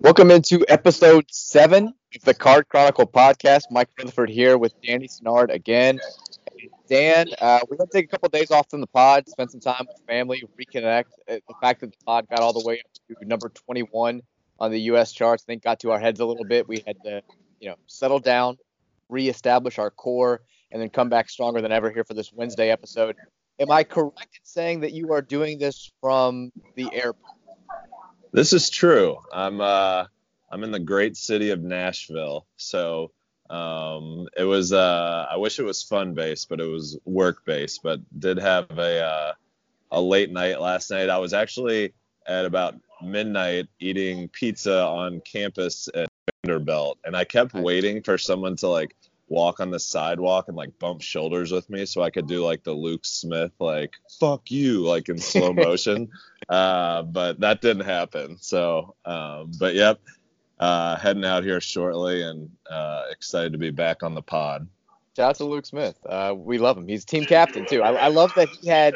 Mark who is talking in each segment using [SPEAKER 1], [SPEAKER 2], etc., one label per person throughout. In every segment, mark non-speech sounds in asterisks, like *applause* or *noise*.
[SPEAKER 1] Welcome into episode seven of the Card Chronicle podcast. Mike Rutherford here with Danny Snard again. Dan, uh, we're going to take a couple days off from the pod, spend some time with family, reconnect. Uh, the fact that the pod got all the way up to number 21 on the U.S. charts, I think got to our heads a little bit. We had to, you know, settle down, reestablish our core, and then come back stronger than ever here for this Wednesday episode. Am I correct in saying that you are doing this from the airport?
[SPEAKER 2] This is true. I'm uh, I'm in the great city of Nashville, so um, it was uh, I wish it was fun based, but it was work based. But did have a uh, a late night last night. I was actually at about midnight eating pizza on campus at Vanderbilt, and I kept waiting for someone to like walk on the sidewalk and like bump shoulders with me so I could do like the Luke Smith like fuck you like in slow *laughs* motion. uh, but that didn't happen. So, um, but yep, uh, heading out here shortly and uh, excited to be back on the pod.
[SPEAKER 1] Shout out to Luke Smith. Uh, we love him. He's team captain too. I, I love that he had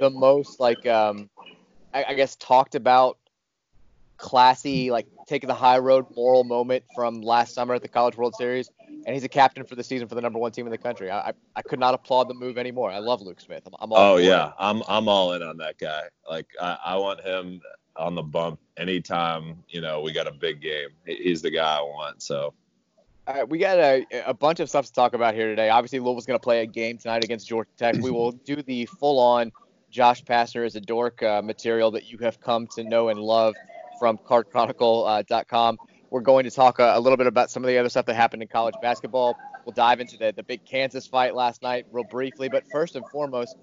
[SPEAKER 1] the most like um, I, I guess talked about classy like taking the high road moral moment from last summer at the College World Series and he's a captain for the season for the number one team in the country. I, I, I could not applaud the move anymore. I love Luke Smith. I'm, I'm
[SPEAKER 2] all. Oh yeah, I'm I'm all in on that guy. Like I, I want him on the bump anytime you know we got a big game. He's the guy I want. So.
[SPEAKER 1] All right, we got a, a bunch of stuff to talk about here today. Obviously, Louisville's going to play a game tonight against Georgia Tech. We will do the full-on Josh Pastner is a dork uh, material that you have come to know and love from CardChronicle.com. Uh, we're going to talk a, a, little bit about some of the other stuff that happened in college basketball. We'll dive into the, the big Kansas fight last night real briefly. But first and foremost,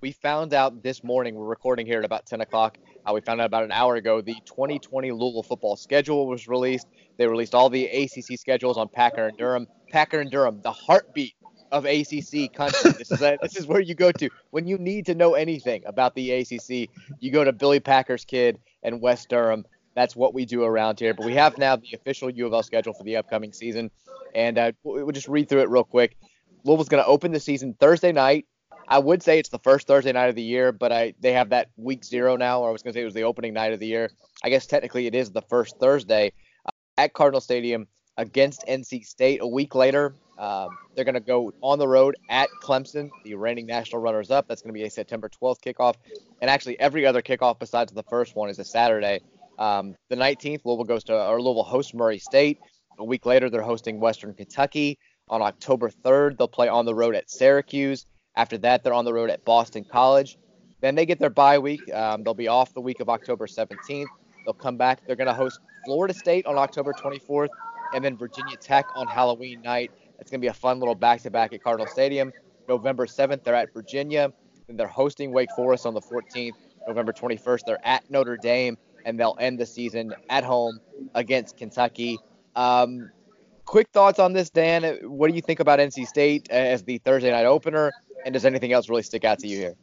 [SPEAKER 1] we found out this morning, we're recording here at about 10 o'clock. Uh, we found out about an hour ago the 2020 Louisville football schedule was released. They released all the ACC schedules on Packer and Durham. Packer and Durham, the heartbeat of ACC country. This is a, this is where you go to when you need to know anything about the ACC. You go to Billy Packer's kid and Wes Durham. That's what we do around here. But we have now the official U of L schedule for the upcoming season, and uh, we'll just read through it real quick. Louisville's going to open the season Thursday night. I would say it's the first Thursday night of the year, but I they have that week zero now, or I was going to say it was the opening night of the year. I guess technically it is the first Thursday uh, at Cardinal Stadium against NC State. A week later, um, they're going to go on the road at Clemson, the reigning national runners-up. That's going to be a September 12th kickoff, and actually every other kickoff besides the first one is a Saturday. Um, the 19th, Louisville goes to or Louisville hosts Murray State. A week later, they're hosting Western Kentucky. On October 3rd, they'll play on the road at Syracuse. After that, they're on the road at Boston College. Then they get their bye week. Um, they'll be off the week of October 17th. They'll come back. They're going to host Florida State on October 24th, and then Virginia Tech on Halloween night. It's going to be a fun little back-to-back at Cardinal Stadium. November 7th, they're at Virginia. Then they're hosting Wake Forest on the 14th. November 21st, they're at Notre Dame and they'll end the season at home against Kentucky. Um, quick thoughts on this, Dan. What do you think about NC State as the Thursday night opener? And does anything else really stick out to you here?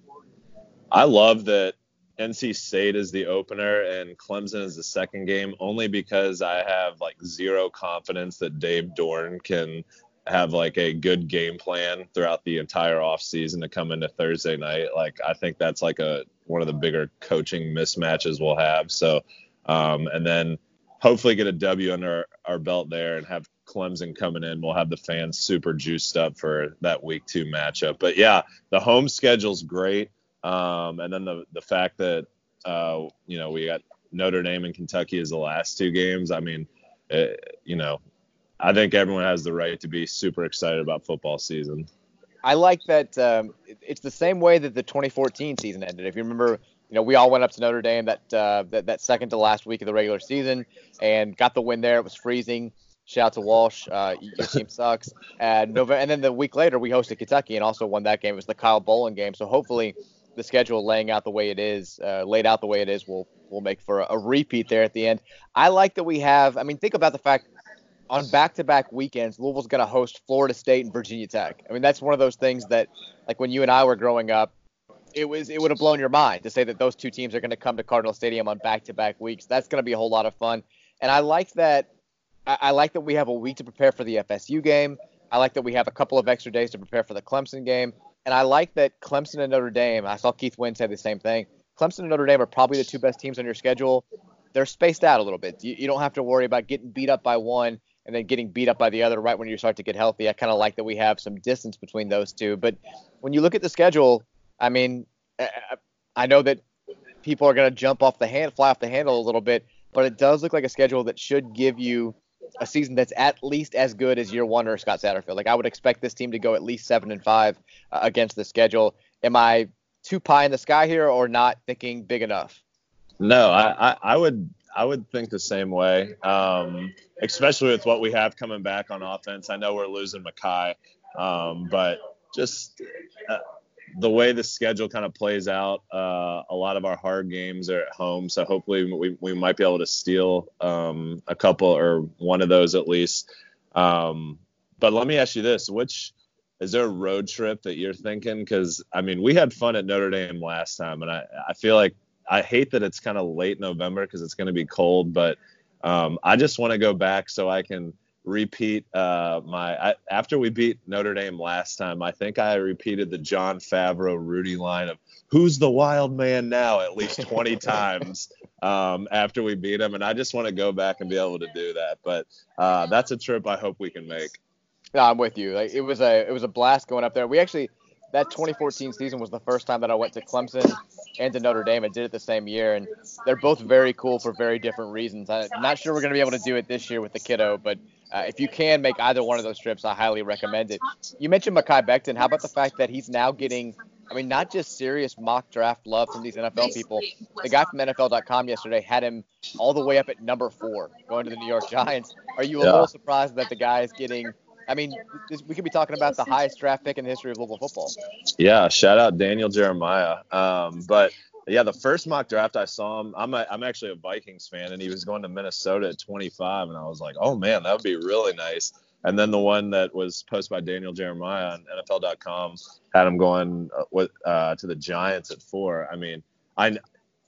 [SPEAKER 2] I love that NC State is the opener and Clemson is the second game, only because I have like zero confidence that Dave Doeren can have like a good game plan throughout the entire offseason to come into Thursday night. Like I think that's like a one of the bigger coaching mismatches we'll have. So um, and then hopefully get a W under our, our belt there and have Clemson coming in. We'll have the fans super juiced up for that week two matchup. But yeah, the home schedule's great. Um, and then the the fact that uh, you know we got Notre Dame and Kentucky as the last two games. I mean, it, you know, I think everyone has the right to be super excited about football season.
[SPEAKER 1] I like that. Um, it's the same way that the 2014 season ended. If you remember, you know, we all went up to Notre Dame that uh, that, that second to last week of the regular season and got the win there. It was freezing. Shout out to Walsh. Uh, your team sucks. And November, and then the week later we hosted Kentucky and also won that game. It was the Kyle Bolin game. So hopefully the schedule laying out the way it is, uh, laid out the way it is, will will make for a, a repeat there at the end. I like that we have. I mean, think about the fact on back-to-back weekends, Louisville's going to host Florida State and Virginia Tech. I mean, that's one of those things that, like when you and I were growing up, it was it would have blown your mind to say that those two teams are going to come to Cardinal Stadium on back-to-back weeks. That's going to be a whole lot of fun, and I like that. I, I like that we have a week to prepare for the FSU game. I like that we have a couple of extra days to prepare for the Clemson game, and I like that Clemson and Notre Dame. I saw Keith Wynn say the same thing. Clemson and Notre Dame are probably the two best teams on your schedule they're spaced out a little bit. You, you don't have to worry about getting beat up by one and then getting beat up by the other right when you start to get healthy. I kind of like that we have some distance between those two. But when you look at the schedule, I mean, I know that people are going to jump off the hand, fly off the handle a little bit, but it does look like a schedule that should give you a season that's at least as good as year one or Scott Satterfield. Like I would expect this team to go at least seven and five uh, against the schedule. Am I too pie in the sky here, or not thinking big enough?
[SPEAKER 2] No, I, I, I would I would think the same way, um, especially with what we have coming back on offense. I know we're losing Mekhi, um, but just uh, the way the schedule kind of plays out, uh, a lot of our hard games are at home, so hopefully we, we might be able to steal um, a couple or one of those at least. Um, but let me ask you this: which is there a road trip that you're thinking? Because I mean, we had fun at Notre Dame last time, and I I feel like I hate that it's kind of late November because it's going to be cold, but um, I just want to go back so I can repeat uh, my I, after we beat Notre Dame last time. I think I repeated the Jon Favreau Rudy line of "Who's the wild man now?" at least 20 *laughs* times um, after we beat him, and I just want to go back and be able to do that. But uh, that's a trip I hope we can make.
[SPEAKER 1] No, I'm with you. Like, it was a it was a blast going up there. We actually that 2014 season was the first time that I went to Clemson and to Notre Dame. I did it the same year, and they're both very cool for very different reasons. I'm not sure we're going to be able to do it this year with the kiddo, but uh, if you can make either one of those trips, I highly recommend it. You mentioned Mekhi Becton. How about the fact that he's now getting, I mean, not just serious mock draft love from these NFL people. The guy from NFL.com yesterday had him all the way up at number four, going to the New York Giants. Are you a yeah. little surprised that the guy is getting – I mean, this, we could be talking about the highest draft pick in the history of Louisville football.
[SPEAKER 2] Yeah, shout out Daniel Jeremiah. Um, but yeah, the first mock draft I saw him, I'm a, I'm actually a Vikings fan, and he was going to Minnesota at 25, and I was like, oh man, that would be really nice. And then the one that was posted by Daniel Jeremiah on NFL.com had him going uh, with, uh, to the Giants at four. I mean, I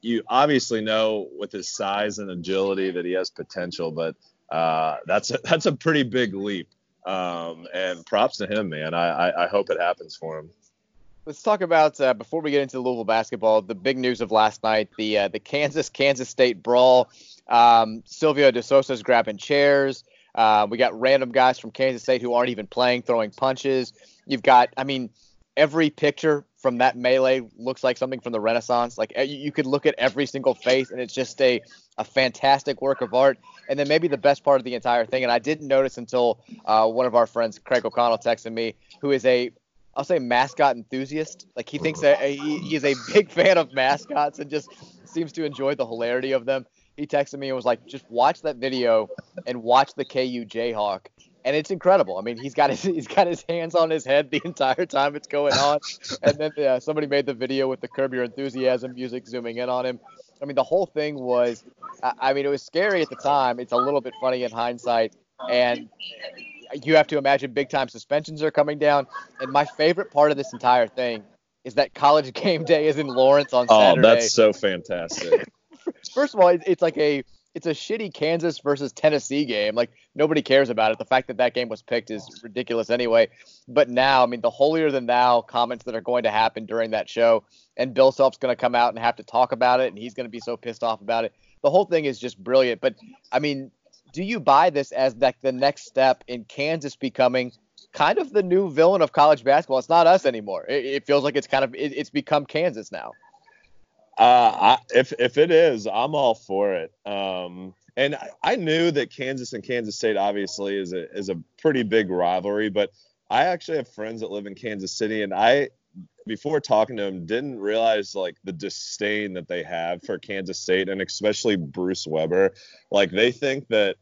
[SPEAKER 2] you obviously know with his size and agility that he has potential, but uh, that's a, that's a pretty big leap. Um, and props to him, man. I, I, I, hope it happens for him.
[SPEAKER 1] Let's talk about uh, before we get into Louisville basketball. The big news of last night: the uh, the Kansas Kansas State brawl. Um, Silvio De Sousa's grabbing chairs. Uh, we got random guys from Kansas State who aren't even playing throwing punches. You've got, I mean, every picture from that melee looks like something from the Renaissance. Like you, you could look at every single face, and it's just a a fantastic work of art. And then maybe the best part of the entire thing, and I didn't notice until uh, one of our friends, Craig O'Connell, texted me, who is a I'll say mascot enthusiast. Like he thinks that he, he is a *laughs* big fan of mascots and just seems to enjoy the hilarity of them. He texted me and was like, just watch that video and watch the KU Jayhawk and it's incredible. I mean, he's got his *laughs* he's got his hands on his head the entire time it's going on, and then uh, somebody made the video with the Curb Your Enthusiasm music zooming in on him. I mean, the whole thing was, I mean, it was scary at the time. It's a little bit funny in hindsight, and you have to imagine big time suspensions are coming down. And my favorite part of this entire thing is that college *laughs* game day is in Lawrence on Saturday.
[SPEAKER 2] Oh, that's so fantastic. *laughs*
[SPEAKER 1] First of all, it's like a it's a shitty Kansas versus Tennessee game. Like nobody cares about it. The fact that that game was picked is ridiculous anyway. But now, I mean, the holier than thou comments that are going to happen during that show, and Bill Self's going to come out and have to talk about it, and he's going to be so pissed off about it. The whole thing is just brilliant. But I mean, do you buy this as like the next step in Kansas becoming kind of the new villain of college basketball? It's not us anymore. It, it feels like it's kind of it, it's become Kansas now.
[SPEAKER 2] Uh, if if it is, I'm all for it. Um, and I, I, knew that Kansas and Kansas State obviously is a is a pretty big rivalry, but I actually have friends that live in Kansas City, and I before talking to them didn't realize like the disdain that they have for Kansas State and especially Bruce Weber. Like they think that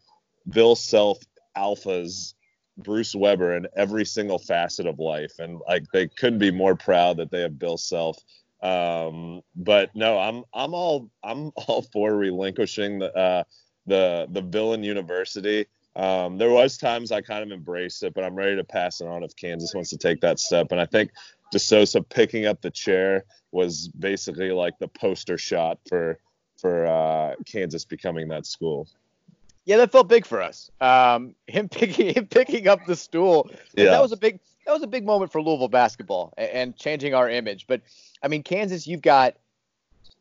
[SPEAKER 2] Bill Self alphas Bruce Weber in every single facet of life, and like they couldn't be more proud that they have Bill Self um, but no, I'm I'm all I'm *laughs* all for relinquishing the uh, the the villain university. Um, there was times I kind of embraced it, but I'm ready to pass it on if Kansas wants to take that step. And I think De Sousa picking up the chair was basically like the poster shot for for uh, Kansas becoming that school.
[SPEAKER 1] Yeah, that felt big for us. Um, *laughs* him picking him picking up the stool. Yeah. That was a big that was a big moment for Louisville basketball and, changing our image. But I mean, Kansas, you've got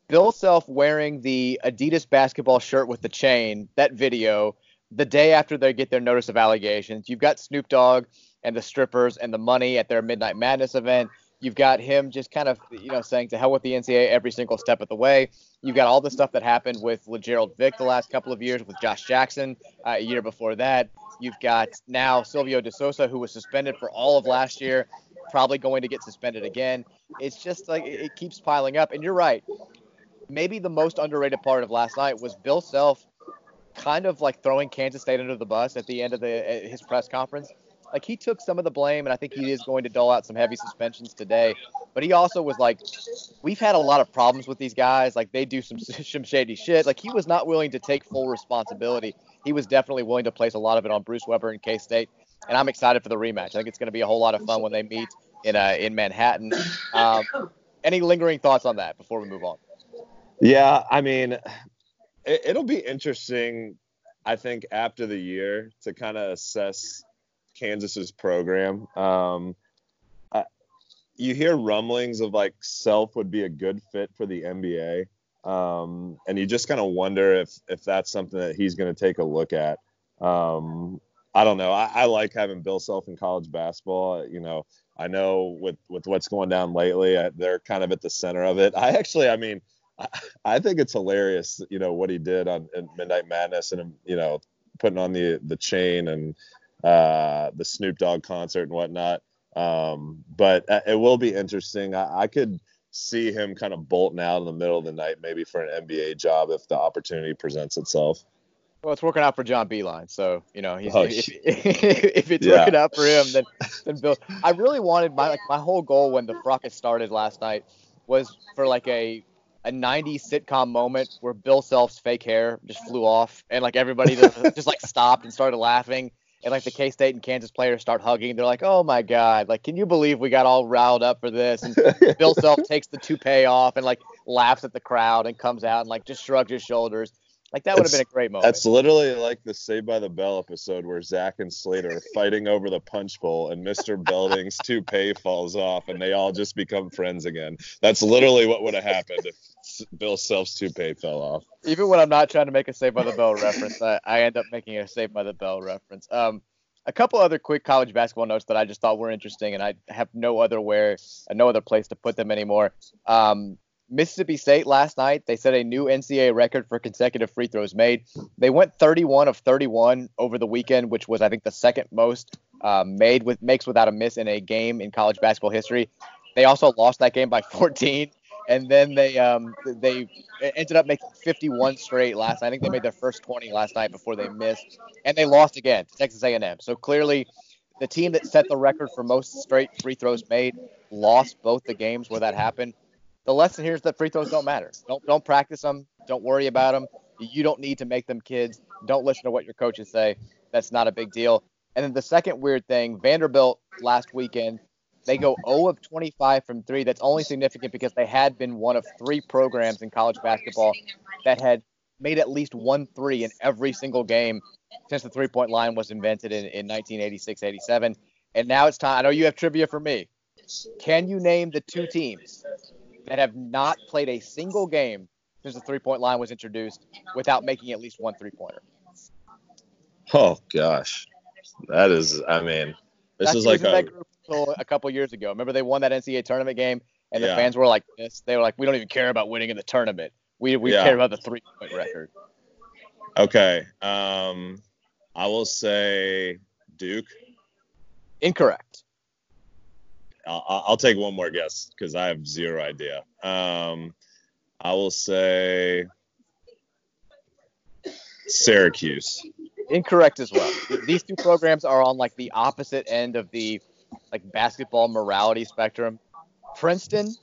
[SPEAKER 1] Bill Self wearing the Adidas basketball shirt with the chain, that video, the day after they get their notice of allegations. You've got Snoop Dogg and the strippers and the money at their Midnight Madness event. You've got him just kind of, you know, saying to hell with the NCAA every single step of the way. You've got all the stuff that happened with Lagerald Vick the last couple of years, with Josh Jackson uh, a year before that. You've got now Silvio De Sousa, who was suspended for all of last year, probably going to get suspended again. It's just like it keeps piling up. And you're right. Maybe the most underrated part of last night was Bill Self kind of like throwing Kansas State under the bus at the end of the his press conference like he took some of the blame, and I think he is going to dole out some heavy suspensions today. But he also was like, we've had a lot of problems with these guys. Like they do some *laughs* some shady shit. Like he was not willing to take full responsibility. He was definitely willing to place a lot of it on Bruce Weber and K State. And I'm excited for the rematch. I think it's going to be a whole lot of fun when they meet in uh, in Manhattan. Um, any lingering thoughts on that before we move on?
[SPEAKER 2] Yeah, I mean, it, it'll be interesting. I think after the year to kind of assess Kansas's program. Um, I, you hear rumblings of like Self would be a good fit for the NBA, um, and you just kind of wonder if if that's something that he's going to take a look at. Um, I don't know. I, I, like having Bill Self in college basketball. You know, I know with with what's going down lately, I, they're kind of at the center of it. I actually, I mean, I, I think it's hilarious. You know what he did on Midnight Madness and you know putting on the the chain and uh, the Snoop Dogg concert and whatnot. Um, but uh, it will be interesting. I, I, could see him kind of bolting out in the middle of the night, maybe for an NBA job if the opportunity presents itself.
[SPEAKER 1] Well, it's working out for John Beilein, so you know he's, oh, *laughs* if, if, it's yeah. working out for him, then *laughs* then Bill. I really wanted my like my whole goal when the fracas started last night was for like a a 90s sitcom moment where Bill Self's fake hair just flew off and like everybody just, just like *laughs* stopped and started laughing and like the K State and Kansas players start hugging. They're like, "Oh my God! Like, can you believe we got all riled up for this?" And *laughs* Bill Self takes the toupee off and like laughs at the crowd and comes out and like just shrugs his shoulders. Like that would have been a great moment.
[SPEAKER 2] That's literally like the Saved by the Bell episode where Zach and Slater are fighting over the punch bowl and Mr. Belding's toupee falls off and they all just become friends again. That's literally what would have happened if Bill Self's toupee fell off.
[SPEAKER 1] Even when I'm not trying to make a Saved by the Bell reference, I, I end up making a Saved by the Bell reference. Um, a couple other quick college basketball notes that I just thought were interesting, and I have no other where, no other place to put them anymore. Um, Mississippi State last night, they set a new NCAA record for consecutive free throws made. They went 31 of 31 over the weekend, which was, I think, the second most uh, made with makes without a miss in a game in college basketball history. They also lost that game by 14, and then they um, they ended up making 51 straight last night. I think they made their first 20 last night before they missed, and they lost again to Texas A&M. So clearly, the team that set the record for most straight free throws made lost both the games where that happened the lesson here is that free throws don't matter. Don't don't practice them. Don't worry about them. You don't need to make them kids. Don't listen to what your coaches say. That's not a big deal. And then the second weird thing, Vanderbilt last weekend, they go 0 of 25 from three. That's only significant because they had been one of three programs in college basketball that had made at least one three in every single game since the three point line was invented in, in 1986 87. And now it's time. I know you have trivia for me. Can you name the two teams that have not played a single game since the three point line was introduced without making at least one three pointer.
[SPEAKER 2] Oh gosh, that is. I mean, this That's is like a,
[SPEAKER 1] a couple years ago. Remember they won that NCAA tournament game, and the yeah. fans were like this. They were like, "We don't even care about winning in the tournament. We we yeah. care about the three point record."
[SPEAKER 2] Okay, um, I will say Duke.
[SPEAKER 1] Incorrect.
[SPEAKER 2] I'll, I'll take one more guess because I have zero idea. Um, I will say Syracuse.
[SPEAKER 1] Incorrect as well. These two programs are on like the opposite end of the like basketball morality spectrum. Princeton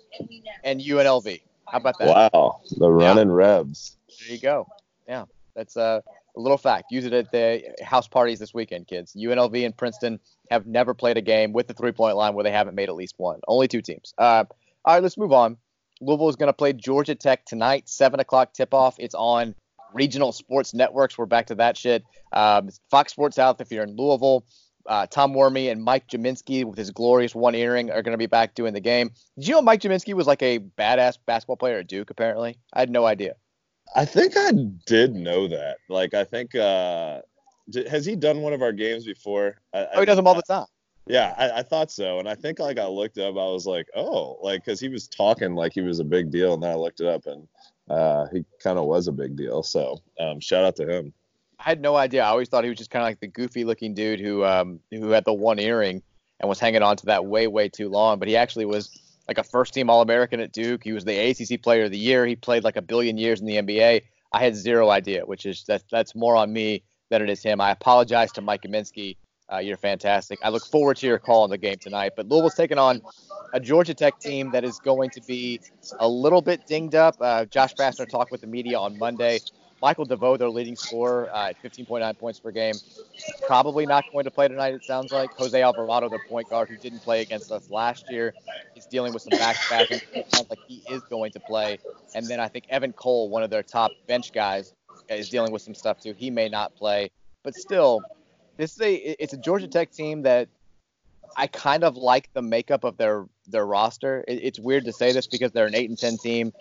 [SPEAKER 1] and UNLV. How about
[SPEAKER 2] that? Wow, the running yeah. Rebs.
[SPEAKER 1] There you go. Yeah, that's uh, a little fact. Use it at the house parties this weekend, kids. UNLV and Princeton have never played a game with the three point line where they haven't made at least one. Only two teams. Uh, all right, let's move on. Louisville is going to play Georgia Tech tonight, 7 o'clock tip off. It's on regional sports networks. We're back to that shit. Um, Fox Sports South if you're in Louisville. Uh, Tom Werme and Mike Gminski with his glorious one earring are going to be back doing the game. Did you know Mike Gminski was like a badass basketball player at Duke? Apparently, I had no idea.
[SPEAKER 2] I think I did know that. Like, I think uh, has he done one of our games before? I,
[SPEAKER 1] oh, he does them all the time.
[SPEAKER 2] Yeah, I, I, thought so, and I think like I looked up, I was like, oh, like because he was talking like he was a big deal, and then I looked it up, and uh, he kind of was a big deal. So um, shout out to him.
[SPEAKER 1] I had no idea. I always thought he was just kind of like the goofy looking dude who um, who had the one earring and was hanging on to that way way too long. But he actually was like a first team All American at Duke. He was the ACC Player of the Year. He played like a billion years in the NBA. I had zero idea, which is that that's more on me than it is him. I apologize to Mike Gminski. Uh, you're fantastic. I look forward to your call on the game tonight. But Louisville's taking on a Georgia Tech team that is going to be a little bit dinged up. Uh, Josh Pastner talked with the media on Monday. Michael DeVoe, their leading scorer uh, at 15.9 points per game, probably not going to play tonight. It sounds like Jose Alvarado, their point guard, who didn't play against us last year, is dealing with some back spasms. It sounds like he is going to play. And then I think Evan Cole, one of their top bench guys, is dealing with some stuff too. He may not play, but still, this is a it's a Georgia Tech team that I kind of like the makeup of their their roster. It, it's weird to say this because they're an eight and ten team.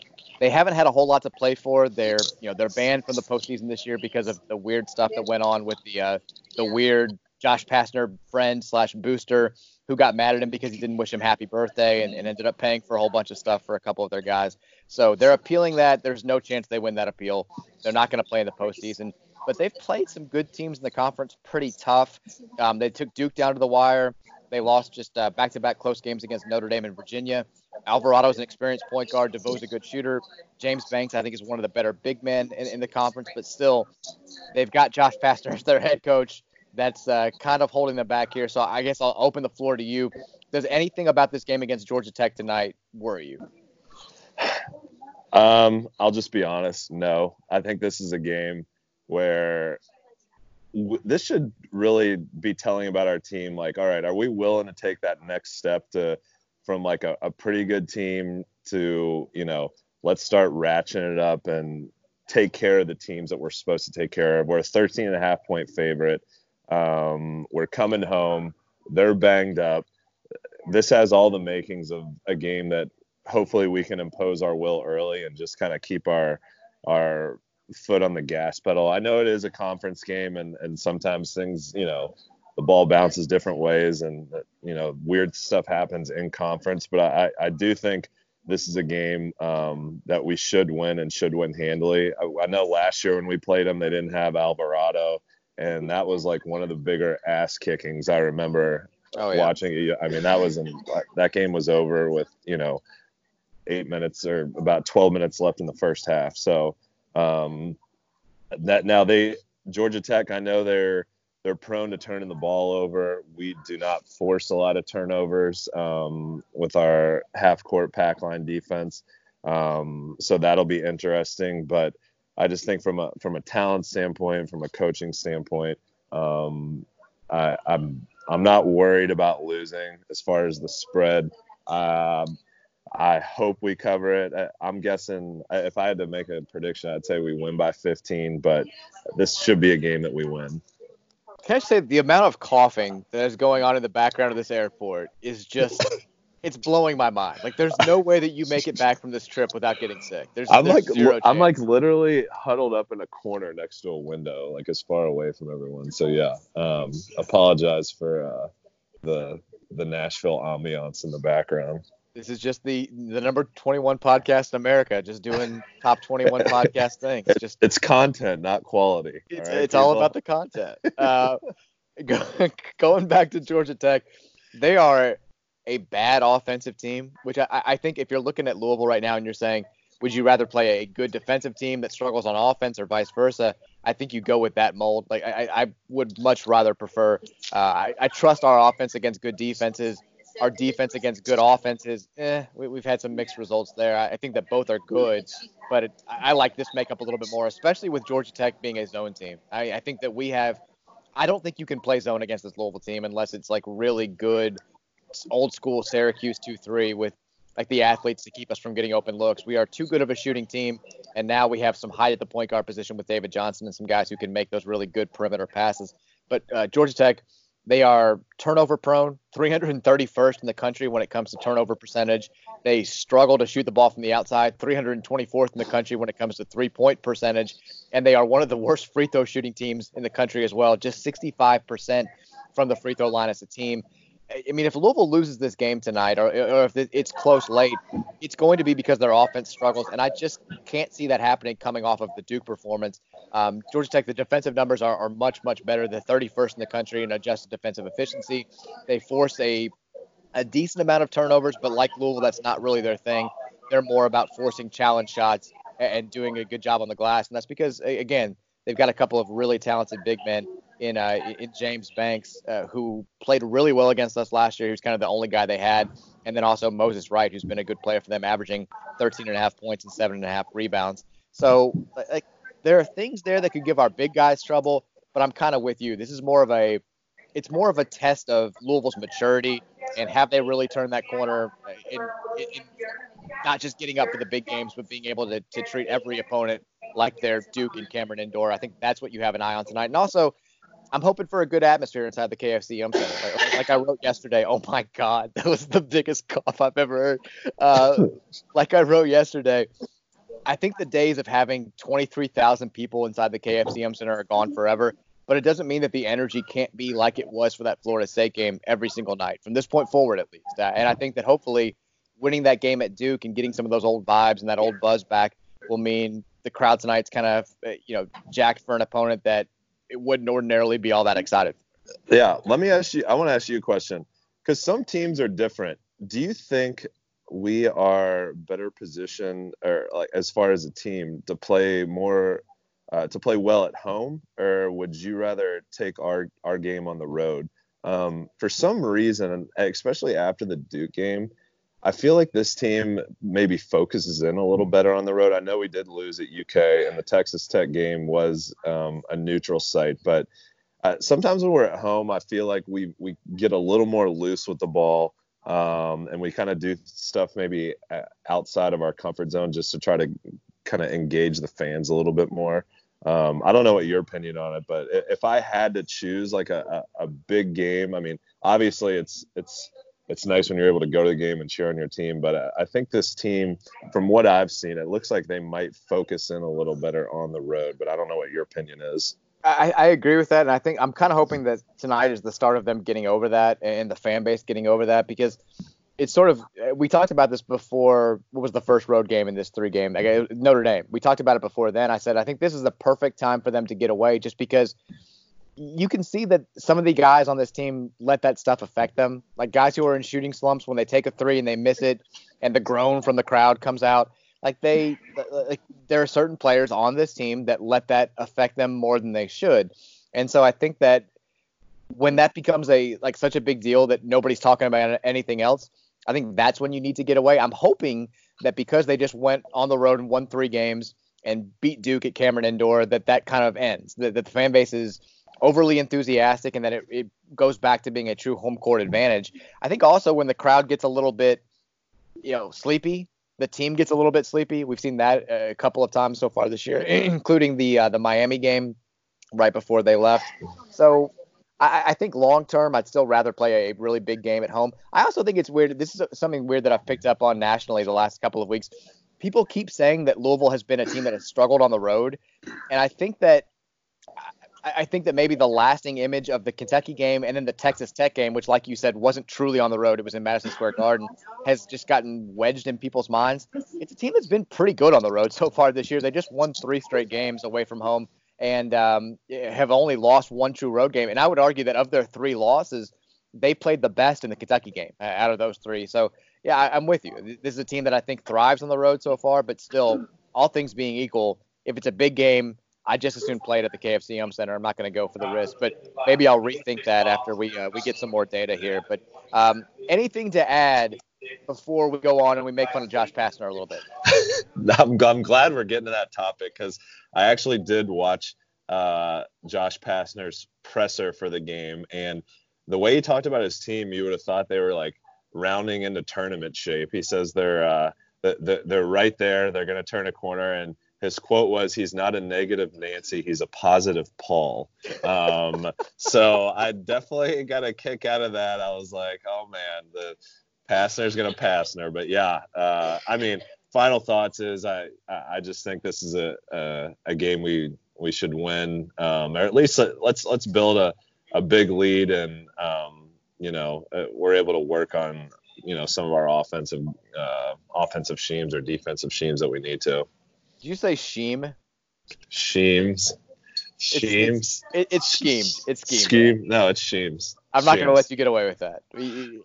[SPEAKER 1] They haven't had a whole lot to play for. They're you know they're banned from the postseason this year because of the weird stuff that went on with the uh, the weird Josh Pastner friend slash booster who got mad at him because he didn't wish him happy birthday and, and ended up paying for a whole bunch of stuff for a couple of their guys. So they're appealing that. There's no chance they win that appeal. They're not going to play in the postseason but they've played some good teams in the conference pretty tough. Um, they took Duke down to the wire. They lost just uh, back-to-back close games against Notre Dame and Virginia. Alvarado is an experienced point guard. DeVoe's a good shooter. James Banks, I think, is one of the better big men in, in the conference. But still, they've got Josh Pastner as their head coach. That's uh, kind of holding them back here. So I guess I'll open the floor to you. Does anything about this game against Georgia Tech tonight worry you?
[SPEAKER 2] Um, I'll just be honest. No, I think this is a game where w- this should really be telling about our team like all right are we willing to take that next step to from like a, a pretty good team to you know let's start ratcheting it up and take care of the teams that we're supposed to take care of. We're a 13 and a half point favorite. Um, we're coming home. They're banged up. This has all the makings of a game that hopefully we can impose our will early and just kind of keep our our foot on the gas pedal. I know it is a conference game, and and sometimes things, you know, the ball bounces different ways, and you know, weird stuff happens in conference. But I I do think this is a game um, that we should win and should win handily. I, I know last year when we played them, they didn't have Alvarado, and that was like one of the bigger ass kickings I remember oh, yeah. watching. I mean, that was in, that game was over with you know eight minutes or about 12 minutes left in the first half. So um, that now they Georgia Tech, I know they're they're prone to turning the ball over. We do not force a lot of turnovers um, with our half court pack line defense. Um, so that'll be interesting. But I just think from a from a talent standpoint, from a coaching standpoint, um, I, I'm I'm not worried about losing as far as the spread. Um, I hope we cover it. I'm guessing if I had to make a prediction, I'd say we win by 15, but this should be a game that we win.
[SPEAKER 1] Can I say the amount of coughing that is going on in the background of this airport is just *laughs* it's blowing my mind. Like there's no way that you make it back from this trip without getting sick. There's
[SPEAKER 2] I'm
[SPEAKER 1] there's
[SPEAKER 2] like I'm like literally huddled up in a corner next to a window, like as far away from everyone. So yeah, um, apologize for uh, the the Nashville ambiance in the background.
[SPEAKER 1] This is just the the number 21 podcast in America, just doing top 21 *laughs* podcast things. Just
[SPEAKER 2] it's content, not quality.
[SPEAKER 1] It's all, right, it's all about the content. Uh, *laughs* go, going back to Georgia Tech, they are a bad offensive team. Which I, I think if you're looking at Louisville right now and you're saying, would you rather play a good defensive team that struggles on offense or vice versa? I think you go with that mold. Like I, I would much rather prefer. Uh, I, I trust our offense against good defenses our defense against good offenses, eh, we, have had some mixed results there. I, I, think that both are good, but it, I, I like this makeup a little bit more, especially with Georgia Tech being a zone team. I, I think that we have. I don't think you can play zone against this Louisville team unless it's like really good, old school Syracuse two three with like the athletes to keep us from getting open looks. We are too good of a shooting team, and now we have some height at the point guard position with David Johnson and some guys who can make those really good perimeter passes. But uh, Georgia Tech They are turnover prone, 331st in the country when it comes to turnover percentage. They struggle to shoot the ball from the outside, 324th in the country when it comes to three point percentage. And they are one of the worst free throw shooting teams in the country as well, just 65% from the free throw line as a team. I mean, if Louisville loses this game tonight, or, or if it's close late, it's going to be because their offense struggles, and I just can't see that happening coming off of the Duke performance. Um, Georgia Tech, the defensive numbers are, are much, much better. They're 31st in the country in adjusted defensive efficiency. They force a a decent amount of turnovers, but like Louisville, that's not really their thing. They're more about forcing challenge shots and doing a good job on the glass, and that's because again, they've got a couple of really talented big men in uh, in James Banks, uh, who played really well against us last year. He was kind of the only guy they had, and then also Moses Wright, who's been a good player for them, averaging 13 and a half points and seven and a half rebounds. So like, there are things there that could give our big guys trouble, but I'm kind of with you. This is more of a it's more of a test of Louisville's maturity and have they really turned that corner in, in, in not just getting up for the big games, but being able to, to treat every opponent like they're Duke and Cameron Indoor. I think that's what you have an eye on tonight. And also, I'm hoping for a good atmosphere inside the KFC. I'm saying, like, like, I wrote yesterday. Oh my God, that was the biggest cough I've ever heard. Uh, like I wrote yesterday, I think the days of having 23,000 people inside the KFC Yum! Center are gone forever. But it doesn't mean that the energy can't be like it was for that Florida State game every single night from this point forward, at least. Uh, and I think that hopefully winning that game at Duke and getting some of those old vibes and that old buzz back will mean the crowd tonight's kind of uh, you know jacked for an opponent that it wouldn't ordinarily be all that excited.
[SPEAKER 2] Yeah, let me ask you. I want to ask you a question because some teams are different. Do you think we are better positioned, or like as far as a team, to play more, uh, to play well at home, or would you rather take our our game on the road? Um, for some reason, especially after the Duke game, I feel like this team maybe focuses in a little better on the road. I know we did lose at UK, and the Texas Tech game was um, a neutral site, but uh, sometimes when we're at home, I feel like we we get a little more loose with the ball, um, and we kind of do stuff maybe uh, outside of our comfort zone just to try to kind of engage the fans a little bit more. Um, I don't know what your opinion on it, but if I had to choose like a, a, a big game, I mean, obviously it's it's it's nice when you're able to go to the game and cheer on your team. But I think this team, from what I've seen, it looks like they might focus in a little better on the road. But I don't know what your opinion is.
[SPEAKER 1] I, I agree with that, and I think I'm kind of hoping that tonight is the start of them getting over that and the fan base getting over that because it's sort of uh, we talked about this before. What was the first road game in this three game? Like uh, Notre Dame. We talked about it before. Then I said I think this is the perfect time for them to get away, just because you can see that some of the guys on this team let that stuff affect them. Like guys who are in shooting slumps when they take a three and they miss it, and the groan from the crowd comes out. Like they, like there are certain players on this team that let that affect them more than they should, and so I think that when that becomes a like such a big deal that nobody's talking about anything else, I think that's when you need to get away. I'm hoping that because they just went on the road and won three games and beat Duke at Cameron Indoor, that that kind of ends. That, that the fan base is overly enthusiastic and that it, it goes back to being a true home court advantage. I think also when the crowd gets a little bit, you know, sleepy, the team gets a little bit sleepy. We've seen that a couple of times so far this year, *clears throat* including the uh, the Miami game right before they left. So I, I think long term, I'd still rather play a really big game at home. I also think it's weird. This is something weird that I've picked up on nationally the last couple of weeks. People keep saying that Louisville has been a team that has struggled on the road, and I think that I think that maybe the lasting image of the Kentucky game and then the Texas Tech game, which, like you said, wasn't truly on the road, it was in Madison Square Garden, has just gotten wedged in people's minds. It's a team that's been pretty good on the road so far this year. They just won three straight games away from home and um, have only lost one true road game. And I would argue that of their three losses, they played the best in the Kentucky game out of those three. So, yeah, I, I'm with you. This is a team that I think thrives on the road so far, but still, all things being equal, if it's a big game, I just as soon play it at the KFC Yum! Center. I'm not going to go for the risk, but maybe I'll rethink that after we uh, we get some more data here. But um, anything to add before we go on and we make fun of Josh Pastner a little bit? *laughs*
[SPEAKER 2] I'm, I'm glad we're getting to that topic because I actually did watch uh, Josh Pastner's presser for the game, and the way he talked about his team, you would have thought they were like rounding into tournament shape. He says they're uh, they're right there. They're going to turn a corner and his quote was, "He's not a negative Nancy, he's a positive Paul." Um, *laughs* so I definitely got a kick out of that. I was like, "Oh man, the Pastner's gonna Pastner." But yeah, uh, I mean, final thoughts is I I just think this is a a, a game we we should win, um, or at least let's let's build a a big lead and um, you know uh, we're able to work on you know some of our offensive uh, offensive schemes or defensive schemes that we need to.
[SPEAKER 1] Did you say Sheem?
[SPEAKER 2] Sheems. Sheems.
[SPEAKER 1] It's, it's, it's schemed. It's schemed.
[SPEAKER 2] Scheme. No, it's Sheems.
[SPEAKER 1] I'm not gonna let you get away with that.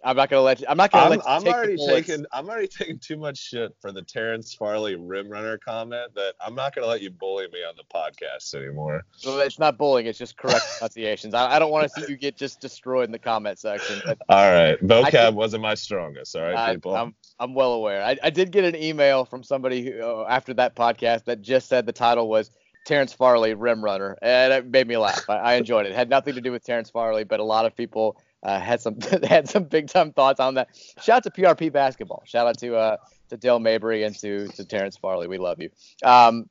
[SPEAKER 1] I'm not gonna let you. I'm not gonna let you
[SPEAKER 2] I'm
[SPEAKER 1] take
[SPEAKER 2] already
[SPEAKER 1] the
[SPEAKER 2] taking. I'm already taking too much shit for the Terrence Farley rim runner comment that I'm not gonna let you bully me on the podcast anymore.
[SPEAKER 1] Well, it's not bullying. It's just correct *laughs* pronunciations. I, I don't want to see you get just destroyed in the comment section. But
[SPEAKER 2] All right, vocab
[SPEAKER 1] did-
[SPEAKER 2] wasn't my strongest. All right,
[SPEAKER 1] I,
[SPEAKER 2] people.
[SPEAKER 1] I'm I'm well aware. I, I did get an email from somebody who, uh, after that podcast that just said the title was Terrence Farley Rim Runner, and it made me laugh. I, I enjoyed it. It had nothing to do with Terrence Farley, but a lot of people uh, had some *laughs* had some big time thoughts on that. Shout out to PRP basketball. Shout out to uh, to Dale Mabry and to to Terrence Farley. We love you. Um,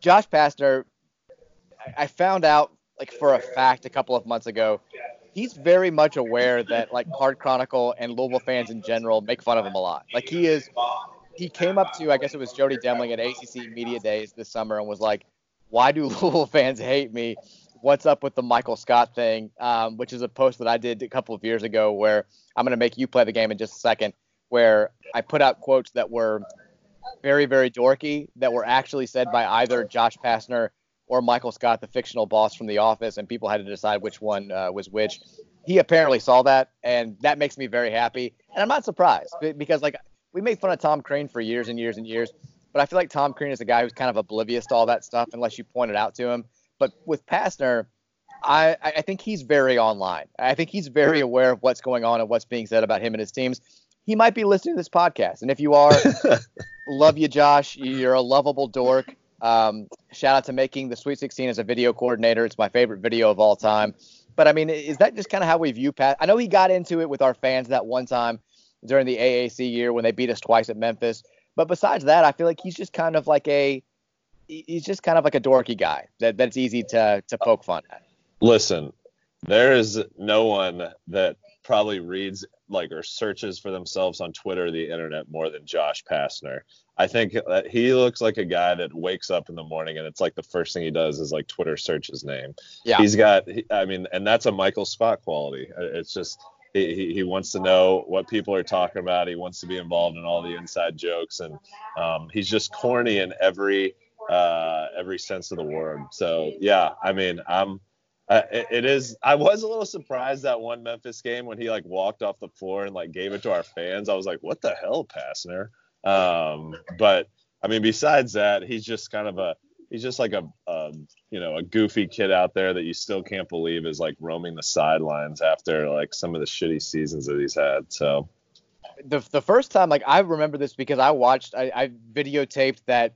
[SPEAKER 1] Josh Pastner, I- I found out like for a fact a couple of months ago. He's very much aware that like Card Chronicle and Louisville fans in general make fun of him a lot. Like he is, he came up to I guess it was Jody Demling at ACC Media Days this summer and was like, "Why do *laughs* Louisville fans hate me? What's up with the Michael Scott thing?" Um, which is a post that I did a couple of years ago where I'm gonna make you play the game in just a second, where I put out quotes that were very very dorky that were actually said by either Josh Pastner or Michael Scott, the fictional boss from The Office, and people had to decide which one uh, was which. He apparently saw that, and that makes me very happy. And I'm not surprised because, like, we made fun of Tom Crean for years and years and years, but I feel like Tom Crean is a guy who's kind of oblivious to all that stuff unless you point it out to him. But with Pastner, I, I think he's very online. I think he's very aware of what's going on and what's being said about him and his teams. He might be listening to this podcast, and if you are, *laughs* love you, Josh. You're a lovable dork. Um, shout out to making the Sweet 16 as a video coordinator. It's my favorite video of all time. But I mean, is that just kind of how we view Pat? I know he got into it with our fans that one time during the AAC year when they beat us twice at Memphis. But besides that, I feel like he's just kind of like a he's just kind of like a dorky guy that that's easy to to poke fun at.
[SPEAKER 2] Listen, there is no one that probably reads like or searches for themselves on Twitter or the internet more than Josh Pastner. I think that he looks like a guy that wakes up in the morning and it's like the first thing he does is like Twitter search his name.
[SPEAKER 1] Yeah.
[SPEAKER 2] He's got I mean, and that's a Michael Scott quality. Uh, It's just, he, he- wants to know what people are talking about. He wants to be involved in all the inside jokes, and um, he's just corny in every uh, every sense of the word. So yeah, I mean, I'm it, it is. I was a little surprised that one Memphis game when he like walked off the floor and like gave it to our fans. I was like, what the hell, Pastner? Um, but I mean, besides that, he's just kind of a he's just like a, a you know a goofy kid out there that you still can't believe is like roaming the sidelines after like some of the shitty seasons that he's had. So
[SPEAKER 1] the the first time, like I remember this because I watched, I, I videotaped that,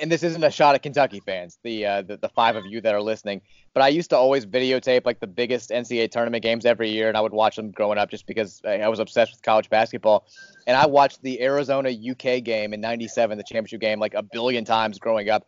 [SPEAKER 1] and this isn't a shot at Kentucky fans, the, uh, the the five of you that are listening, but I used to always videotape like the biggest NCAA tournament games every year, and I would watch them growing up just because I was obsessed with college basketball, and I watched the Arizona UK game in '97, the championship game, like a billion times growing up.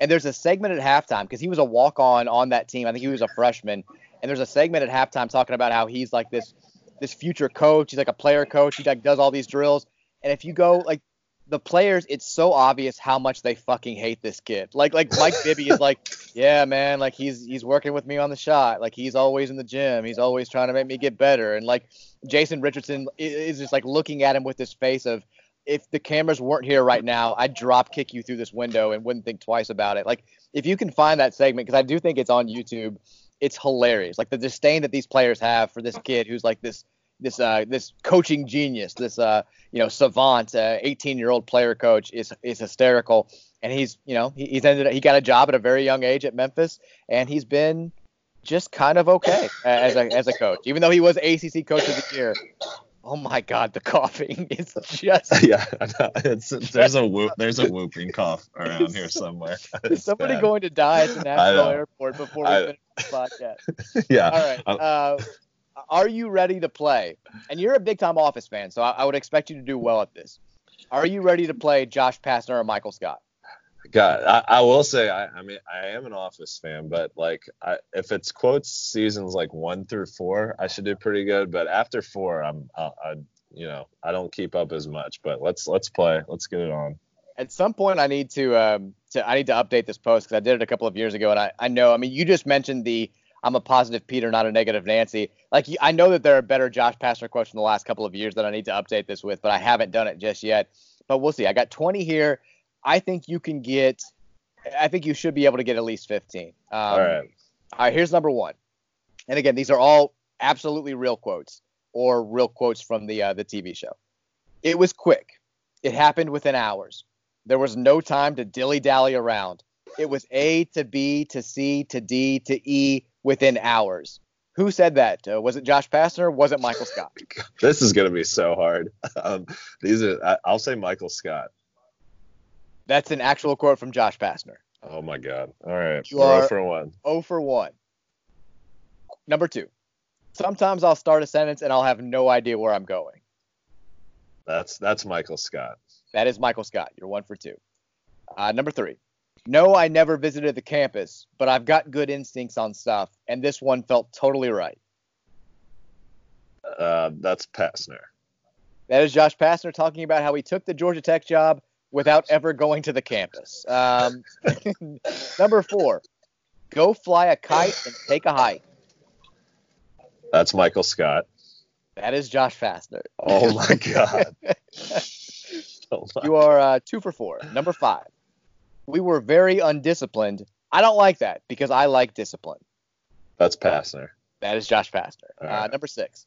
[SPEAKER 1] And there's a segment at halftime because he was a walk on on that team. I think he was a freshman. And there's a segment at halftime talking about how he's like this this future coach. He's like a player coach. He like does all these drills. And if you go like the players, it's so obvious how much they fucking hate this kid. Like like Mike Bibby is like, yeah, man, like he's he's working with me on the shot. Like he's always in the gym. He's always trying to make me get better. And like Jason Richardson is just like looking at him with this face of if the cameras weren't here right now, I'd drop kick you through this window and wouldn't think twice about it. Like if you can find that segment, because I do think it's on YouTube, it's hilarious. Like the disdain that these players have for this kid who's like this this uh this coaching genius, this uh you know savant, uh, 18 year old player coach is is hysterical. And he's you know he, he's ended up, he got a job at a very young age at Memphis, and he's been just kind of okay as a as a coach, even though he was ACC coach of the year. Oh my God, the coughing *laughs* is *laughs* just
[SPEAKER 2] yeah, it's, *laughs* there's a whoop, there's a whooping cough around here somewhere.
[SPEAKER 1] Is somebody
[SPEAKER 2] bad.
[SPEAKER 1] going to die at the Nashville airport before we
[SPEAKER 2] I-
[SPEAKER 1] finish the podcast?
[SPEAKER 2] yeah.
[SPEAKER 1] All right. Uh, are you ready to play? And you're a big time Office fan, so I, I would expect you to do well at this. Are you ready to play Josh Pastner or Michael Scott?
[SPEAKER 2] God, I, I will say, I, I mean, I am an Office fan, but like, I, if it's quotes seasons like one through four, I should do pretty good. But after four, I'm, I, I, you know, I don't keep up as much. But let's let's play, let's get it on.
[SPEAKER 1] At some point, I need to, um, to I need to update this post because I did it a couple of years ago, and I, I know, I mean, you just mentioned the I'm a positive Peter, not a negative Nancy. Like I know that there are better Josh Pastner quotes from the last couple of years that I need to update this with, but I haven't done it just yet. But we'll see. I got 20 here. I think you can get. I think you should be able to get at least 15. Um,
[SPEAKER 2] all right.
[SPEAKER 1] All right. Here's number one. And again, these are all absolutely real quotes or real quotes from the uh, the TV show. It was quick. It happened within hours. There was no time to dilly dally around. It was A to B to C to D to E within hours. Who said that? Uh, was it Josh Pastner? Was it Michael Scott? *laughs*
[SPEAKER 2] this is going to be so hard. *laughs* Um, these are. I, I'll say Michael Scott.
[SPEAKER 1] That's an actual quote from Josh Pastner.
[SPEAKER 2] Oh my God! All right,
[SPEAKER 1] you are
[SPEAKER 2] 0 for one.
[SPEAKER 1] 0 for one. Number two. Sometimes I'll start a sentence and I'll have no idea where I'm going.
[SPEAKER 2] That's that's Michael Scott.
[SPEAKER 1] That is Michael Scott. You're one for two. Uh, number three. No, I never visited the campus, but I've got good instincts on stuff, and this one felt totally right.
[SPEAKER 2] Uh, that's Pastner.
[SPEAKER 1] That is Josh Pastner talking about how he took the Georgia Tech job without ever going to the campus. Um, *laughs* number four, go fly a kite and take a hike.
[SPEAKER 2] That's Michael Scott.
[SPEAKER 1] That is Josh Pastner.
[SPEAKER 2] Oh my God. *laughs*
[SPEAKER 1] oh my you are uh, two for four. Number five, we were very undisciplined. I don't like that because I like discipline.
[SPEAKER 2] That's Pastner.
[SPEAKER 1] That is Josh Pastner. Uh, number six,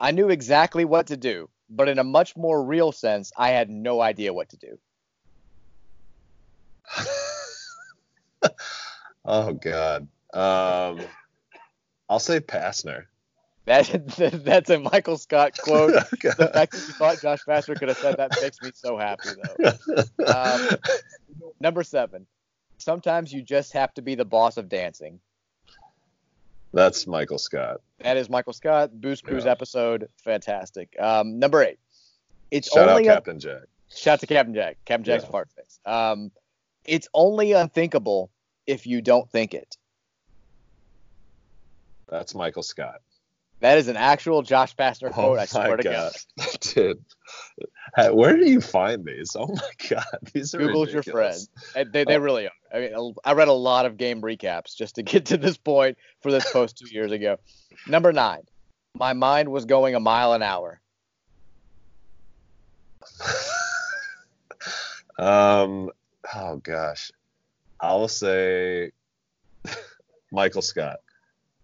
[SPEAKER 1] I knew exactly what to do, but in a much more real sense, I had no idea what to do. *laughs*
[SPEAKER 2] oh God. Um, I'll say Pastner.
[SPEAKER 1] That, *laughs* that's a Michael Scott quote. *laughs* okay. The fact that you thought Josh Pastner could have said that makes me so happy, though. Um, number seven. Sometimes you just have to be the boss of dancing.
[SPEAKER 2] That's Michael Scott.
[SPEAKER 1] That is Michael Scott. Booze Cruise yeah. episode. Fantastic. Um, number eight. It's
[SPEAKER 2] shout
[SPEAKER 1] only
[SPEAKER 2] out Captain a, Jack.
[SPEAKER 1] Shout out to Captain Jack. Captain Jack's yeah. fart face. Um, it's only unthinkable if you don't think it.
[SPEAKER 2] That's Michael Scott.
[SPEAKER 1] That is an actual Josh Pastner quote.
[SPEAKER 2] Oh
[SPEAKER 1] I swear to
[SPEAKER 2] God. God. *laughs* Dude, where do you find these? Oh my God, *laughs* these are
[SPEAKER 1] Google's
[SPEAKER 2] ridiculous.
[SPEAKER 1] your friend. They, they oh. really are. I mean, I read a lot of game recaps just to *laughs* get to this point for this post two years ago. Number nine, my mind was going a mile an hour.
[SPEAKER 2] um. Oh gosh, I will say Michael Scott.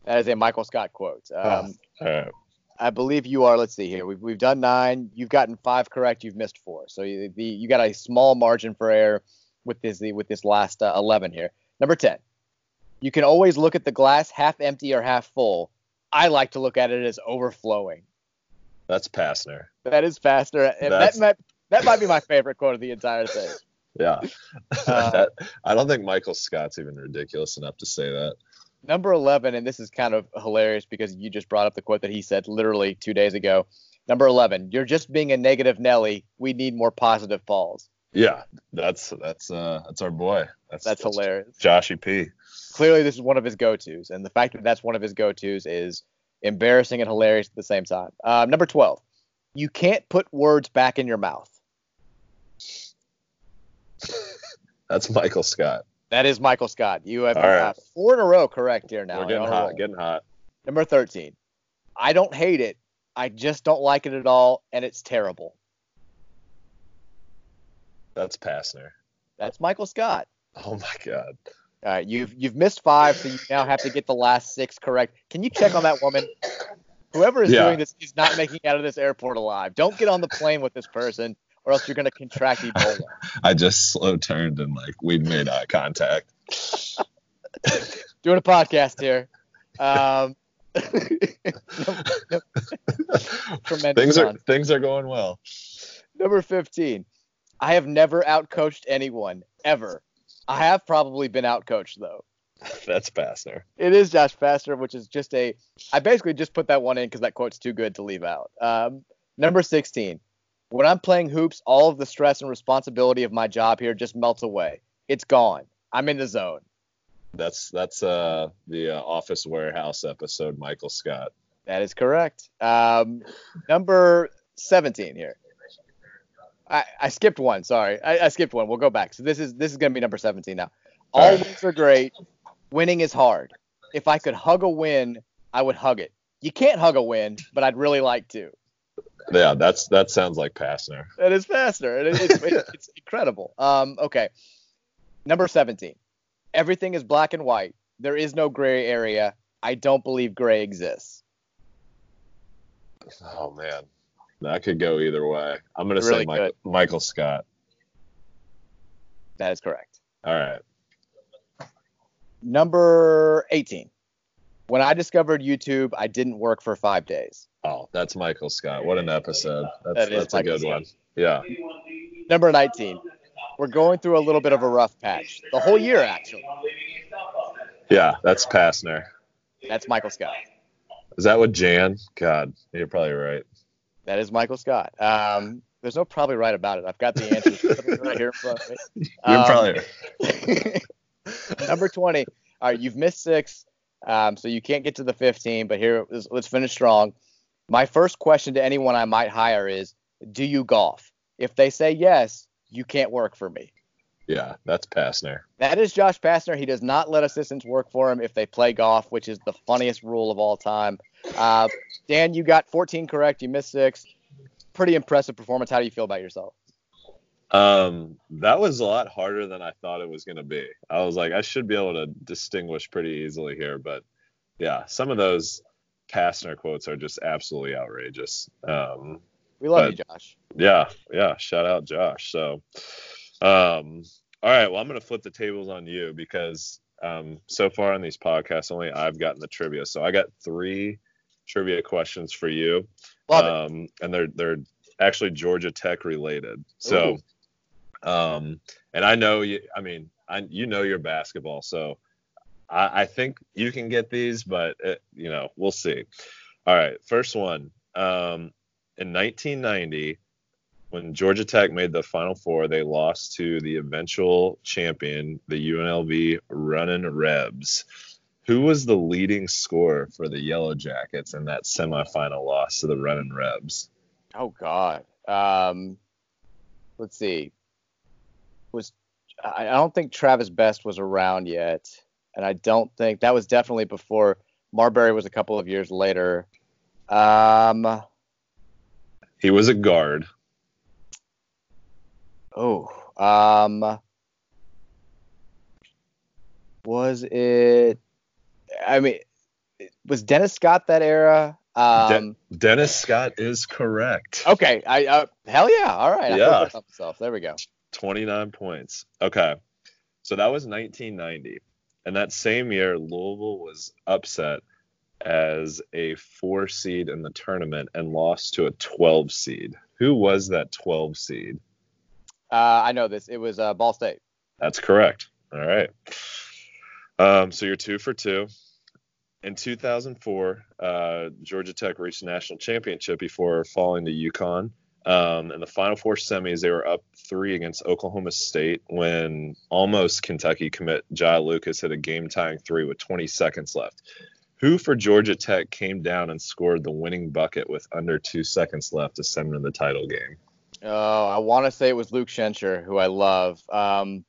[SPEAKER 1] That is a Michael Scott quote. Um,
[SPEAKER 2] oh,
[SPEAKER 1] I believe you are. Let's see here. We've, we've done nine. You've gotten five correct. You've missed four. So you, the, you got a small margin for error with this with this last uh, 11 here. Number 10. You can always look at the glass half empty or half full. I like to look at it as overflowing.
[SPEAKER 2] That's Pastner.
[SPEAKER 1] That is Pastner. That might that might be my favorite quote of the entire thing.
[SPEAKER 2] Yeah. Uh, that, *laughs* I don't think Michael Scott's even ridiculous enough to say that
[SPEAKER 1] number 11, and this is kind of hilarious because you just brought up the quote that he said literally two days ago. Number 11, you're just being a negative Nelly. We need more positive Pauls.
[SPEAKER 2] Yeah, that's that's uh that's our boy. That's
[SPEAKER 1] that's, that's hilarious.
[SPEAKER 2] Joshy P.
[SPEAKER 1] Clearly, this is one of his go-tos, and the fact that that's one of his go-tos is embarrassing and hilarious at the same time. Uh, number 12, you can't put words back in your mouth. *laughs*
[SPEAKER 2] that's Michael Scott.
[SPEAKER 1] That is Michael Scott. You have
[SPEAKER 2] right.
[SPEAKER 1] uh, four in a row correct here now.
[SPEAKER 2] We're getting hot, roll. getting hot.
[SPEAKER 1] Number 13. I don't hate it. I just don't like it at all, and it's terrible.
[SPEAKER 2] That's Pastner.
[SPEAKER 1] That's Michael Scott.
[SPEAKER 2] Oh my God.
[SPEAKER 1] All right, you've you've missed five, so you now have to get the last six correct. Can you check on that woman? Whoever is yeah. doing this is not making it out of this airport alive. Don't get on the plane with this person or else you're going to contract Ebola. *laughs*
[SPEAKER 2] I just slow turned and like we made eye contact. *laughs*
[SPEAKER 1] Doing a podcast here. Um, *laughs*
[SPEAKER 2] things are things are going well.
[SPEAKER 1] Number 15. I have never outcoached anyone ever. I have probably been outcoached though.
[SPEAKER 2] That's Pastner.
[SPEAKER 1] It is Josh Pastner, which is just a. I basically just put that one in because that quote's too good to leave out. Um, number 16 when I'm playing hoops, all of the stress and responsibility of my job here just melts away. it's gone. I'm in the zone.
[SPEAKER 2] That's that's uh the uh, Office Warehouse episode, Michael Scott.
[SPEAKER 1] That is correct. Um, number 17 here. I, I skipped one. Sorry, I, I skipped one. We'll go back. So this is this is gonna be number 17 now. All
[SPEAKER 2] right.
[SPEAKER 1] wins are great. Winning is hard. If I could hug a win, I would hug it. You can't hug a win, but I'd really like to.
[SPEAKER 2] Yeah, that's that sounds like Pastner.
[SPEAKER 1] That is Pastner. and it- It's, it's, *laughs* it's incredible. Um, okay. Number 17. Everything is black and white. There is no gray area. I don't believe gray exists.
[SPEAKER 2] Oh man, that could go either way. I'm gonna
[SPEAKER 1] Really
[SPEAKER 2] say Michael, Michael Scott.
[SPEAKER 1] That is correct.
[SPEAKER 2] All right.
[SPEAKER 1] Number 18. When I discovered YouTube, I didn't work for five days.
[SPEAKER 2] Oh, that's Michael Scott. What an episode. That's
[SPEAKER 1] That is
[SPEAKER 2] that's a good
[SPEAKER 1] Scott.
[SPEAKER 2] one. Yeah.
[SPEAKER 1] Number 19. We're going through a little bit of a rough patch. The whole year, actually.
[SPEAKER 2] Yeah, that's Pastner.
[SPEAKER 1] That's Michael Scott.
[SPEAKER 2] Is that what Jan? God, you're probably right.
[SPEAKER 1] That is Michael Scott. Um, there's no probably right about it. I've got the answers *laughs* right here in front of me.
[SPEAKER 2] You're
[SPEAKER 1] Um,
[SPEAKER 2] probably *laughs* right.
[SPEAKER 1] Number 20. All right, you've missed six, um, so you can't get to the 15, but here, let's, let's finish strong. My first question to anyone I might hire is Do you golf? If they say yes, you can't work for me.
[SPEAKER 2] Yeah, that's Pastner.
[SPEAKER 1] That is Josh Pastner. He does not let assistants work for him if they play golf, which is the funniest rule of all time. Uh, Dan, you got 14 correct. You missed six. Pretty impressive performance. How do you feel about yourself?
[SPEAKER 2] Um, that was a lot harder than I thought it was going to be. I was like, I should be able to distinguish pretty easily here, but yeah, some of those Pastner quotes are just absolutely outrageous. Um,
[SPEAKER 1] We love you, Josh.
[SPEAKER 2] yeah, yeah, shout out Josh. So, um, all right, well, I'm going to flip the tables on you because um, so far on these podcasts, only I've gotten the trivia. So I got three trivia questions for you.
[SPEAKER 1] Love it.
[SPEAKER 2] um, and they're they're actually Georgia Tech related. So, um, and I know you. I mean, I you know your basketball, so I, I think you can get these, but it, you know we'll see. All right, first one. Um, in 1990, when Georgia Tech made the Final Four, they lost to the eventual champion, the UNLV Runnin' Rebs. Who was the leading scorer for the Yellow Jackets in that semifinal loss to the Runnin' Rebs?
[SPEAKER 1] Oh God. Um, let's see. Was I don't think Travis Best was around yet, and I don't think that was definitely before Marbury was a couple of years later. Um.
[SPEAKER 2] He was a guard.
[SPEAKER 1] Oh. Um. Was it? I mean, was Dennis Scott that era? Um.
[SPEAKER 2] Dennis Scott is correct.
[SPEAKER 1] okay. I. Uh, hell yeah. All right.
[SPEAKER 2] Yeah.
[SPEAKER 1] There we go.
[SPEAKER 2] 29 points. Okay. So that was 1990. And that same year, Louisville was upset as a four seed in the tournament and lost to a 12 seed. Who was that 12 seed?
[SPEAKER 1] Uh, I know this. It was uh, Ball State.
[SPEAKER 2] That's correct. All right. Um, so you're two for two. In 2004, uh, Georgia Tech reached the national championship before falling to UConn. Um, in the Final Four semis, they were up three against Oklahoma State when almost Kentucky commit Jai Lucas hit a game tying three with 20 seconds left. Who for Georgia Tech came down and scored the winning bucket with under two seconds left to send them the title game?
[SPEAKER 1] Oh, I want to say it was Luke Schenscher, who I love. Um,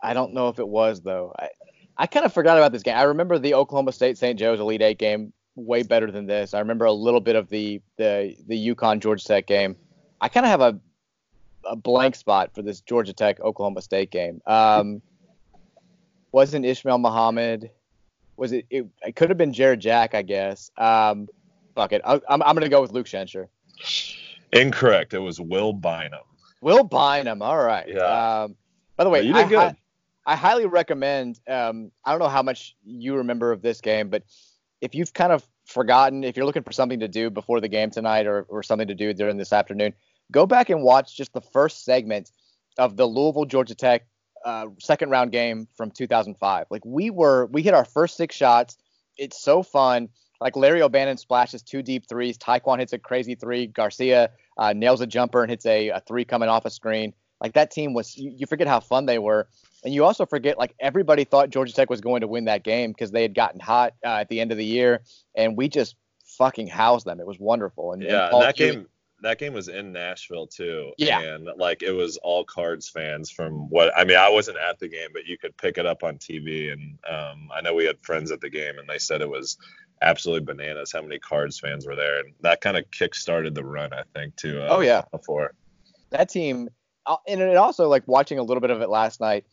[SPEAKER 1] I don't know if it was though. I, I kind of forgot about this game. I remember the Oklahoma State St. Joe's Elite Eight game way better than this. I remember a little bit of the the the UConn Georgia Tech game. I kind of have a a blank spot for this Georgia Tech Oklahoma State game. Um, wasn't Ishmael Muhammad? Was it, it? It could have been Jarrett Jack, I guess. Um, fuck it. I, I'm I'm gonna go with Luke Schenscher.
[SPEAKER 2] Incorrect. It was Will Bynum.
[SPEAKER 1] Will Bynum. All right.
[SPEAKER 2] Yeah.
[SPEAKER 1] Um, by the way,
[SPEAKER 2] you
[SPEAKER 1] I,
[SPEAKER 2] did good.
[SPEAKER 1] hi- I highly recommend. Um, I don't know how much you remember of this game, but if you've kind of forgotten, if you're looking for something to do before the game tonight or, or something to do during this afternoon, go back and watch just the first segment of the Louisville Georgia Tech uh, second round game from 2005. Like we were, we hit our first six shots. It's so fun. Like Larry O'Bannon splashes two deep threes. Taquan hits a crazy three. Garcia uh, nails a jumper and hits a, a three coming off a screen. Like that team was, you, you forget how fun they were. And you also forget, like, everybody thought Georgia Tech was going to win that game because they had gotten hot uh, at the end of the year. And we just fucking housed them. It was wonderful. And,
[SPEAKER 2] yeah,
[SPEAKER 1] and Paul
[SPEAKER 2] that
[SPEAKER 1] Huey-
[SPEAKER 2] game that game was in Nashville too.
[SPEAKER 1] Yeah.
[SPEAKER 2] And like it was all cards fans from what I mean, I wasn't at the game, but you could pick it up on TV and um, I know we had friends at the game and they said it was absolutely bananas how many cards fans were there. And that kind of kick started the run, I think, too. uh,
[SPEAKER 1] Oh, yeah.
[SPEAKER 2] before.
[SPEAKER 1] that team, uh, and it also like watching a little bit of it last night,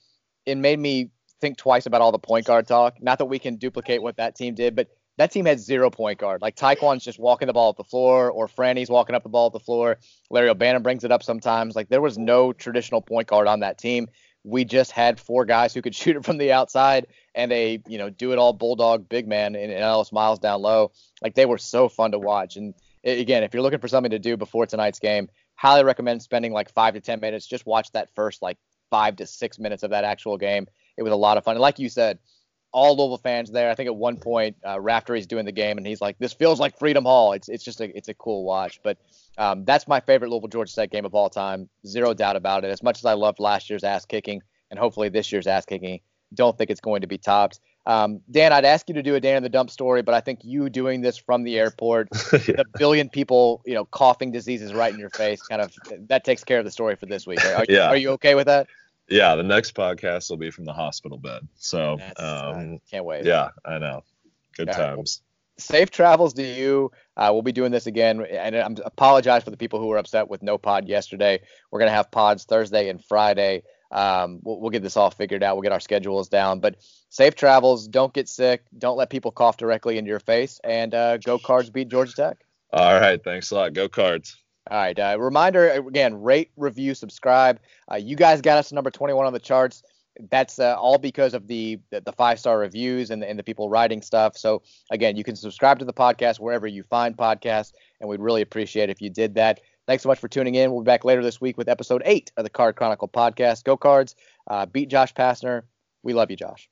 [SPEAKER 1] it made me think twice about all the point guard talk. Not that we can duplicate what that team did, but that team had zero point guard. Like Taquan's just walking the ball up the floor, or Franny's walking up the ball at the floor. Larry O'Bannon brings it up sometimes. Like there was no traditional point guard on that team. We just had four guys who could *laughs* shoot it from the outside and a you know do it all bulldog big man in Ellis Myles down low. Like they were so fun to watch. And again, if you're looking for something to do before tonight's game, highly recommend spending like five to ten minutes. Just watch that first like five to six minutes of that actual game. It was a lot of fun. And like you said, all Louisville fans there. I think at one point uh, Raftery's doing the game and he's like, "This feels like Freedom Hall." It's it's just a it's a cool watch. But um, that's my favorite Louisville Georgia Tech game of all time. Zero doubt about it. As much as I loved last year's ass kicking and hopefully this year's ass kicking, don't think it's going to be topped. Um, Dan, I'd ask you to do a Dan in the dump story, but I think you doing this from the airport, *laughs*
[SPEAKER 2] Yeah.
[SPEAKER 1] the billion people, you know, coughing diseases right in your face, kind of that takes care of the story for this week. Are, are,
[SPEAKER 2] Yeah.
[SPEAKER 1] are you okay with that?
[SPEAKER 2] Yeah, the next podcast will be from the hospital bed. So um,
[SPEAKER 1] can't wait.
[SPEAKER 2] yeah, I know. Good
[SPEAKER 1] All right,
[SPEAKER 2] times.
[SPEAKER 1] safe travels to you. Uh, we'll be doing this again, and I apologize for the people who were upset with no pod yesterday. We're gonna have pods Thursday and Friday. Um, we'll, we'll get this all figured out. We'll get our schedules down. But safe travels. Don't get sick. Don't let people cough directly into your face. And uh, go Cards beat Georgia Tech.
[SPEAKER 2] All right, thanks a lot. Go cards.
[SPEAKER 1] All right. Uh, reminder again: rate, review, subscribe. Uh, you guys got us number 21 on the charts. That's uh, all because of the the, the five star reviews and the, and the people writing stuff. So again, you can subscribe to the podcast wherever you find podcasts, and we'd really appreciate if you did that. Thanks so much for tuning in. We'll be back later this week with episode eight of the Card Chronicle podcast. Go Cards. Uh, beat Josh Pastner. We love you, Josh.